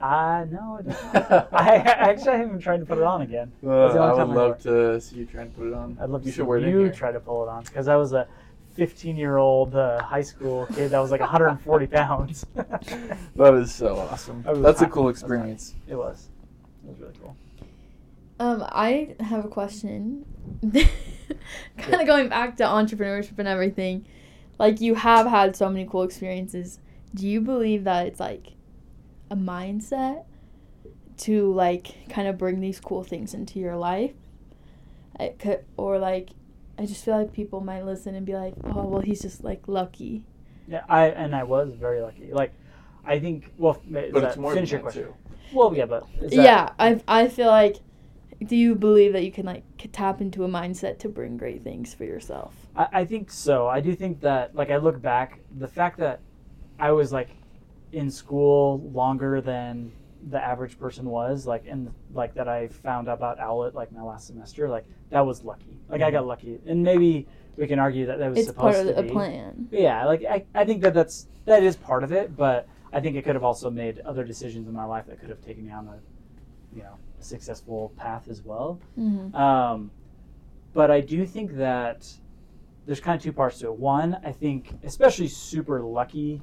Uh no, it doesn't. I actually haven't tried to put it on again. Uh, I would I love to see you try and put it on. I'd love to you see should wear it you try to pull it on because I was a 15 year old uh, high school kid that was like 140 pounds. That is so awesome. I was That's a cool I was experience. it was. It was really cool. Um, I have a question. kind of going back to entrepreneurship and everything. Like you have had so many cool experiences. Do you believe that it's like a mindset to like kind of bring these cool things into your life? It could, or like I just feel like people might listen and be like, "Oh, well, he's just like lucky." Yeah, I and I was very lucky. Like, I think. Well, But that, it's more finish your question. too. Well, yeah, but is that- yeah, I I feel like. Do you believe that you can like tap into a mindset to bring great things for yourself? I, I think so. I do think that, like, I look back, the fact that I was like in school longer than the average person was, like in like that I found out about Owlet like my last semester, like that was lucky. Like I got lucky, and maybe we can argue that that was supposed to be. It's supposed part of to the be. plan. Yeah, like I, I think that that's that is part of it, but I think it could have also made other decisions in my life that could have taken me on a, you know, a successful path as well. Mm-hmm. Um, but I do think that there's kind of two parts to it. One, I think, especially super lucky,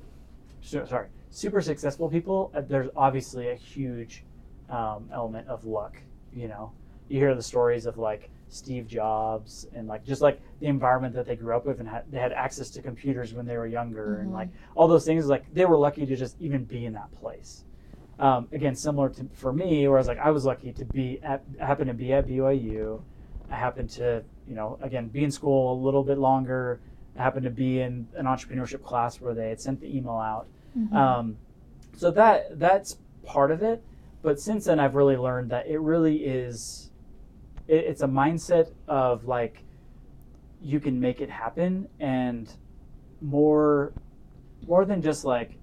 so- sorry, super successful people, uh, there's obviously a huge um, element of luck. You know, you hear the stories of like Steve Jobs and like just like the environment that they grew up with and had, they had access to computers when they were younger and Mhm. like all those things. Like they were lucky to just even be in that place. Um, again, similar to for me, where I was like, I was lucky to be at, I happened to be at BYU. I happened to, you know, again, be in school a little bit longer. I happened to be in an entrepreneurship class where they had sent the email out. Mm-hmm. Um, so that that's part of it. But since then, I've really learned that it really is. It, it's a mindset of like, you can make it happen, and more, more than just like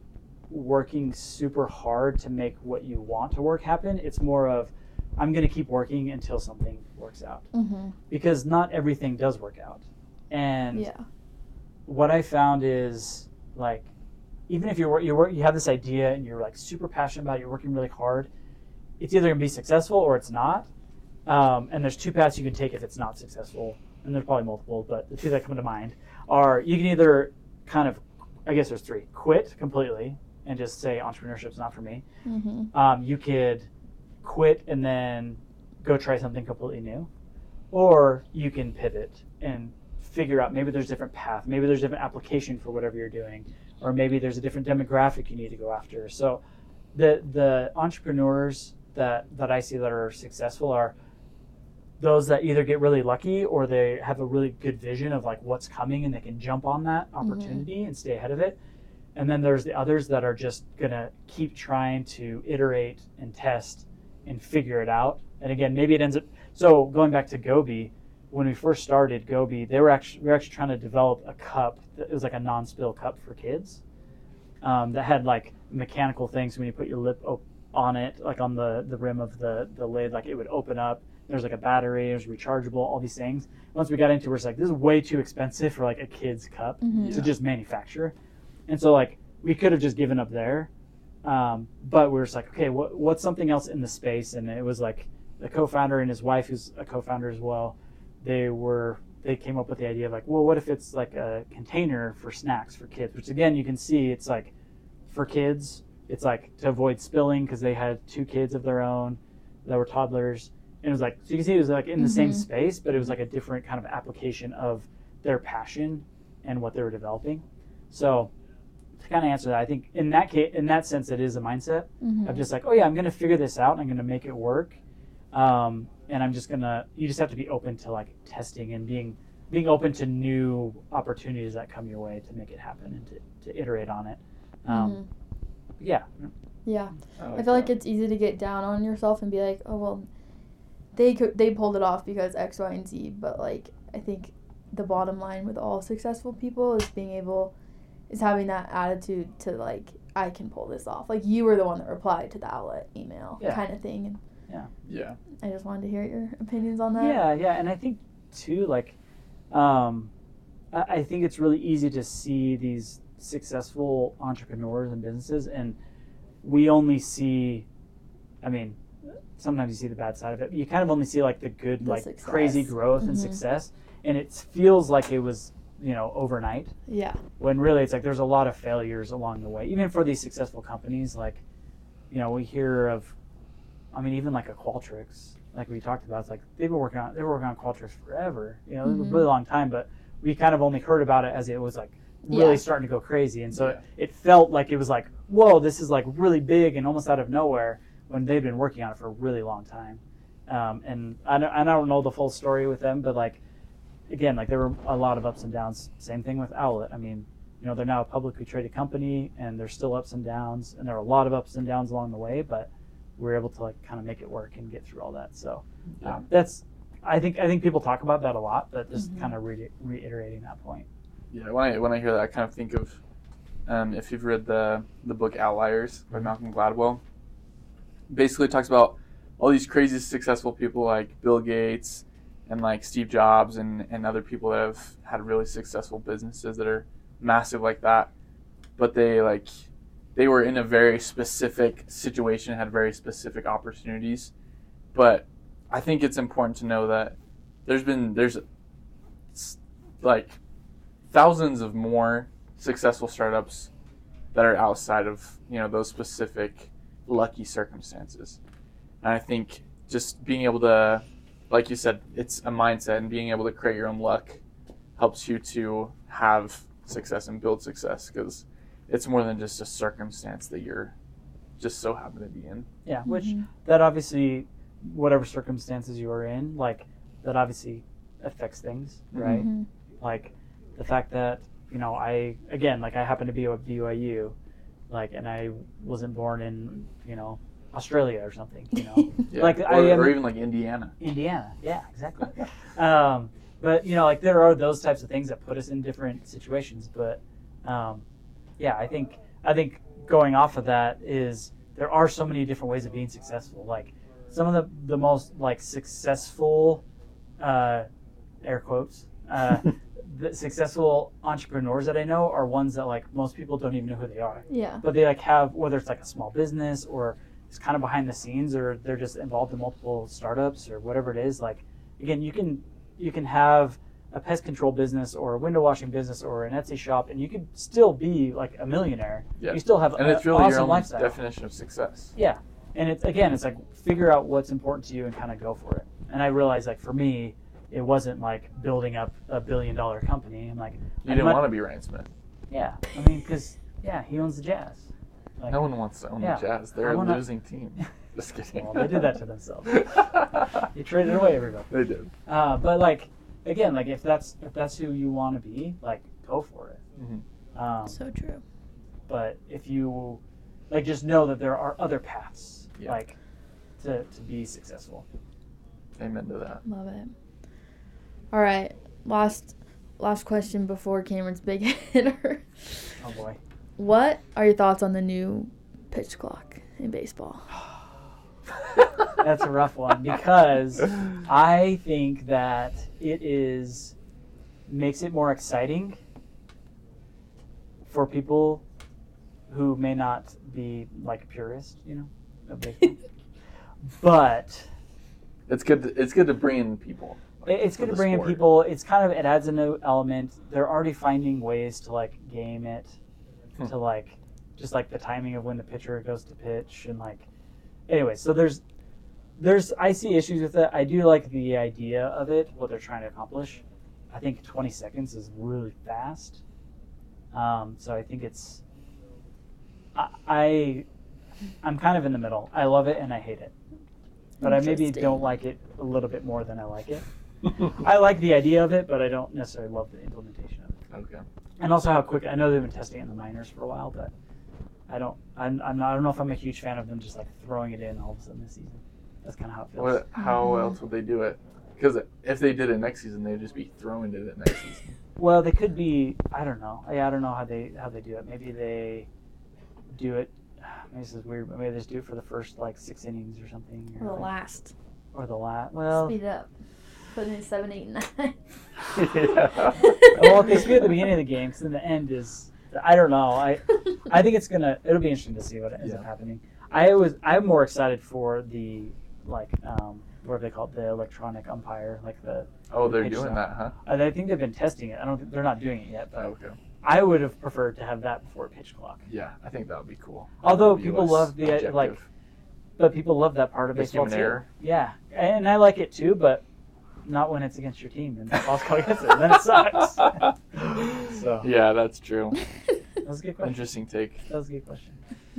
working super hard to make what you want to work happen. It's more of, I'm going to keep working until something works out mm-hmm. because not everything does work out, and Yeah. what I found is like even if you're you're you have this idea and you're like super passionate about it, you're working really hard, it's either gonna be successful or it's not. Um, and there's two paths you can take if it's not successful, and there's probably multiple, but the two that come to mind are you can either kind of, I guess there's three, quit completely and just say entrepreneurship's not for me. Mm-hmm. Um, you could quit and then go try something completely new, or you can pivot and figure out maybe there's a different path, maybe there's a different application for whatever you're doing, or maybe there's a different demographic you need to go after. So, the the entrepreneurs that that I see that are successful are those that either get really lucky or they have a really good vision of like what's coming and they can jump on that mm-hmm. opportunity and stay ahead of it. And then there's the others that are just gonna keep trying to iterate and test and figure it out. And again, maybe it ends up. So going back to Gobe, when we first started Gobe, they were actually we were actually trying to develop a cup. That, it was like a non-spill cup for kids um, that had like mechanical things. When you put your lip op- on it, like on the the rim of the the lid, like it would open up. There's like a battery. It was rechargeable. All these things. Once we got into, it, we're just like, this is way too expensive for like a kid's cup Mhm. to just manufacture. And so like we could have just given up there, um, but we are just like, okay, what, what's something else in the space? And it was like the co-founder and his wife, who's a co-founder as well. They were they came up with the idea of like, well, what if it's like a container for snacks for kids? Which again, you can see it's like for kids, it's like to avoid spilling because they had two kids of their own that were toddlers. And it was like so you can see it was like in the same Mhm. space, but it was like a different kind of application of their passion and what they were developing. So to kind of answer that, I think in that case, in that sense, it is a mindset Mm-hmm. of just like, oh yeah, I'm going to figure this out and I'm going to make it work. Um, and I'm just gonna. You just have to be open to like testing and being being open to new opportunities that come your way to make it happen and to, to iterate on it. Um, Mhm. Yeah, Yeah. I feel like it's easy to get down on yourself and be like, oh well, they could they pulled it off because X, Y, and Z. But like, I think the bottom line with all successful people is being able, is having that attitude to like, I can pull this off. Like you were the one that replied to the Owlet email Yeah. kind of thing. And yeah. I just wanted to hear your opinions on that. yeah, yeah, and I think too, like, um, I, I think it's really easy to see these successful entrepreneurs and businesses, and we only see, I mean, sometimes you see the bad side of it. But you kind of only see like the good, The like success. crazy growth and Mhm. success, and it feels like it was, you know, overnight. Yeah. when really it's like there's a lot of failures along the way even for these successful companies like you know we hear of i mean even like a qualtrics like we talked about it's like they've been working on they were working on qualtrics forever you know it was a really long time but we kind of only heard about it as it was like really Yeah. starting to go crazy and so Yeah. it, it felt like it was like whoa this is like really big and almost out of nowhere when they've been working on it for a really long time um, and I don't, I don't know the full story with them but like again, like there were a lot of ups and downs. Same thing with Owlet. I mean, you know, they're now a publicly traded company, and there's still ups and downs, and there are a lot of ups and downs along the way. But we are able to like kind of make it work and get through all that. So Yeah. um, that's, I think, I think people talk about that a lot, but just Mhm. kind of re- reiterating that point. Yeah, when I when I hear that, I kind of think of Um, if you've read the the book Outliers by Malcolm Gladwell, basically talks about all these crazy successful people like Bill Gates and like Steve Jobs and, and other people that have had really successful businesses that are massive like that. But they like they were in a very specific situation, had very specific opportunities. But I think it's important to know that there's been there's like thousands of more successful startups that are outside of you know those specific lucky circumstances. And I think just being able to, like you said, it's a mindset, and being able to create your own luck helps you to have success and build success because it's more than just a circumstance that you're just so happen to be in. Yeah, which Mhm. that obviously, whatever circumstances you are in, like that obviously affects things, right? Mhm. Like the fact that you know I again like I happen to be at BYU, like and I wasn't born in you know Australia or something, you know Yeah. Like, or, I am- or even like Indiana. Indiana, yeah, exactly. um, but you know like there are those types of things that put us in different situations, but um, yeah, I think I think going off of that is there are so many different ways of being successful. Like some of the the most like successful, uh, air quotes, uh, the successful entrepreneurs that I know are ones that like most people don't even know who they are Yeah. but they like have whether it's like a small business or it's kind of behind the scenes or they're just involved in multiple startups or whatever it is like again you can you can have a pest control business or a window washing business or an Etsy shop and you could still be like a millionaire Yeah. you still have And an it's really awesome your own lifestyle definition of success. yeah and it's again it's like figure out what's important to you and kind of go for it and I realized like for me it wasn't like building up a billion dollar company I'm like You I'd didn't want to be Ryan Smith. yeah I mean because yeah he owns the Jazz like, No one wants to own Yeah. the Jazz. They're I a losing team. Just kidding. Well, they did that to themselves. you traded away everybody they did. Uh, but like again, like if that's if that's who you want to be, like go for it. Mhm. Um, So true. but if you like, just know that there are other paths, Yeah. like to to be successful. Amen to that. Love it. All right. Last last question before Cameron's big hitter. Oh boy. What are your thoughts on the new pitch clock in baseball? That's a rough one because I think that it is makes it more exciting for people who may not be like a purist, you know, but It's good. To, it's good to bring in people. It- It's good to bring in people. It's kind of it adds a new element. They're already finding ways to like game it, Hmm. to like just like the timing of when the pitcher goes to pitch and like. Anyway, so there's there's I see issues with it. I do like the idea of it, what they're trying to accomplish. I think 20 seconds is really fast. Um, so I think it's. I, I I'm kind of in the middle. I love it and I hate it, but I maybe don't like it a little bit more than I like it. I like the idea of it, but I don't necessarily love the implementation of it. okay. And also how quick I know they've been testing it in the minors for a while, but I don't I'm, I'm not I don't know if I'm a huge fan of them just like throwing it in all of a sudden this season. That's kind of how it feels. What? How Mhm. else would they do it? Because if they did it next season, they'd just be throwing it at next season. Well, they could be I don't know. Yeah, I don't know how they how they do it. Maybe they do it. Maybe this is weird. but Maybe they just do it for the first like six innings or something. Or the like- last. Or the last. Well, Speed up. Put in seven, eight, nine. yeah. well, if they speed at the beginning of the game, 'cause then the end is. I don't know. I I think it's gonna. It'll be interesting to see what ends up happening. I was. I'm more excited for the like um what do they call it? The electronic umpire, like the. Oh, they're doing stuff. that, huh? I think they've been testing it. I don't. They're not doing it yet, but Oh, okay. I would have preferred to have that before pitch clock. Yeah, I think that would be cool. Although be people love the, uh, objective. like, But people love that part of The baseball human too. error. Yeah, and I like it too, but not when it's against your team and the ball's called against it. Then it sucks. So Yeah, that's true. that was a good question. Interesting take. That was a good question.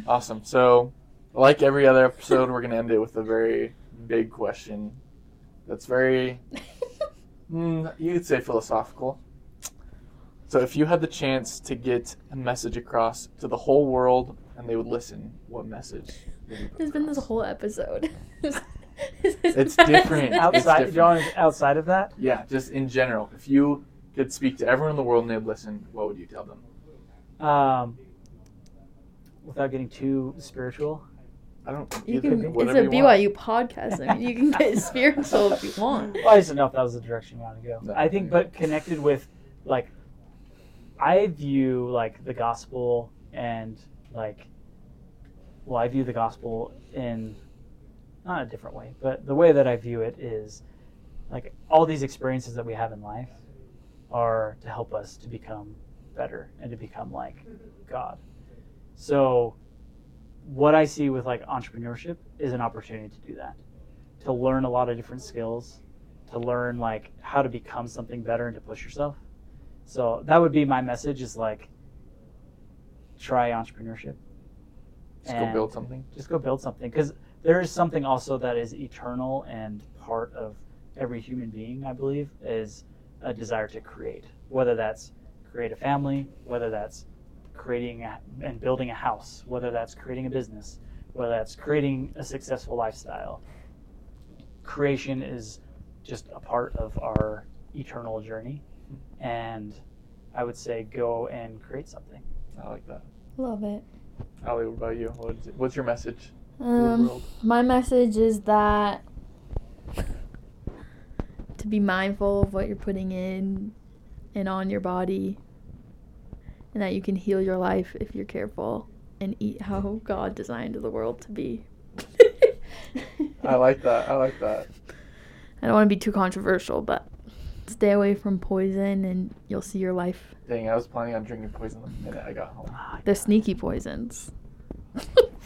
Awesome. So, like every other episode, we're gonna end it with a very big question. That's very, mm, you could say philosophical. So, if you had the chance to get a message across to the whole world and they would listen, what message? Would you put There's been this whole episode. It's different. It's Outside, different. John, outside of that, Yeah, just in general. If you could speak to everyone in the world and they'd listen, what would you tell them? um, without getting too spiritual. I don't. You could can. It's a you want. BYU podcast. I mean, you can get spiritual if you want. Well, I just didn't know if that was the direction you want to go. No. I think, but connected with, like, I view like the gospel and like, well, I view the gospel in not a different way, but the way that I view it is, like, all these experiences that we have in life are to help us to become better and to become like God. So, what I see with like entrepreneurship is an opportunity to do that to learn a lot of different skills, to learn like how to become something better and to push yourself. So that would be my message is like try entrepreneurship. Just go build something. Just go build something because there is something also that is eternal and part of every human being, I believe, is a desire to create. Whether that's create a family, whether that's creating a, and building a house, whether that's creating a business, whether that's creating a successful lifestyle. Creation is just a part of our eternal journey. And I would say go and create something. I like that. Love it. Ali, what about you? What is your message to the Um, my message is that to be mindful of what you're putting in and on your body, and that you can heal your life if you're careful and eat how God designed the world to be. I like that. I like that. I don't want to be too controversial, but stay away from poison and you'll see your life. Dang, I was planning on drinking poison the minute I got home. Ah, The sneaky poisons.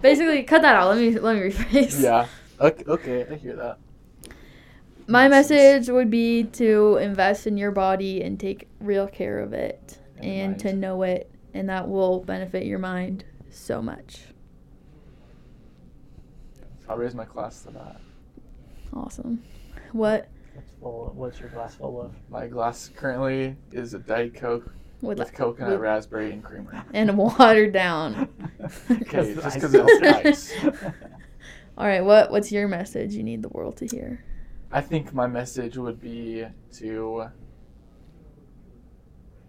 Basically, cut that out. Let me let me rephrase. Yeah. Okay, okay, I hear that. My message would be to invest in your body and take real care of it And and to know it, and that will benefit your mind so much. I'll raise my glass to that. Awesome. What what's your glass full of? My glass currently is a Diet Coke would with coconut with- raspberry and creamer. and watered down. Okay, just ice 'cause it's melts. ice. All right, what what's your message you need the world to hear? I think my message would be to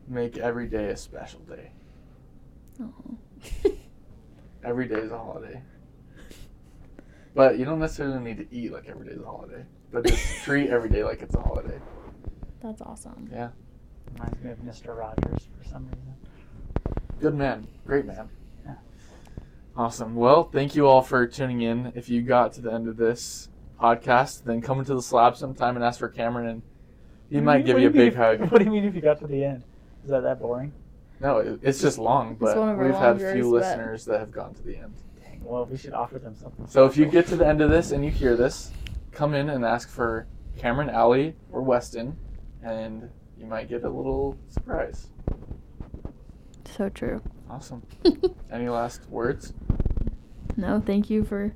make every day a special day. Oh. Every day is a holiday. But you don't necessarily need to eat like every day is a holiday. But just treat every day like it's a holiday. That's awesome. Yeah. Reminds me of Mr. Rogers for some reason. Good man. Great man. Yeah. Awesome. Well, thank you all for tuning in. If you got to the end of this podcast, then come into the slab sometime and ask for Cameron and he might give you a big if- hug. What do you mean if you got to the end? Is that that boring? No, it- it's just long, but one of our we've had longers, few but- listeners that have gone to the end. Dang, well, we should offer them something. So if you get to the end of this and you hear this, come in and ask for Cameron, Alley, or Westin, and you might get a little surprise. So true. Awesome. Any last words? No, thank you for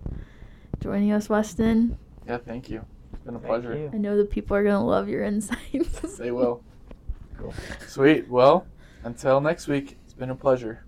joining us, Westin. Yeah, thank you. It's been a Thank pleasure. you. I know the people are gonna love your insights. They will. Cool. Sweet. Well, until next week, it's been a pleasure.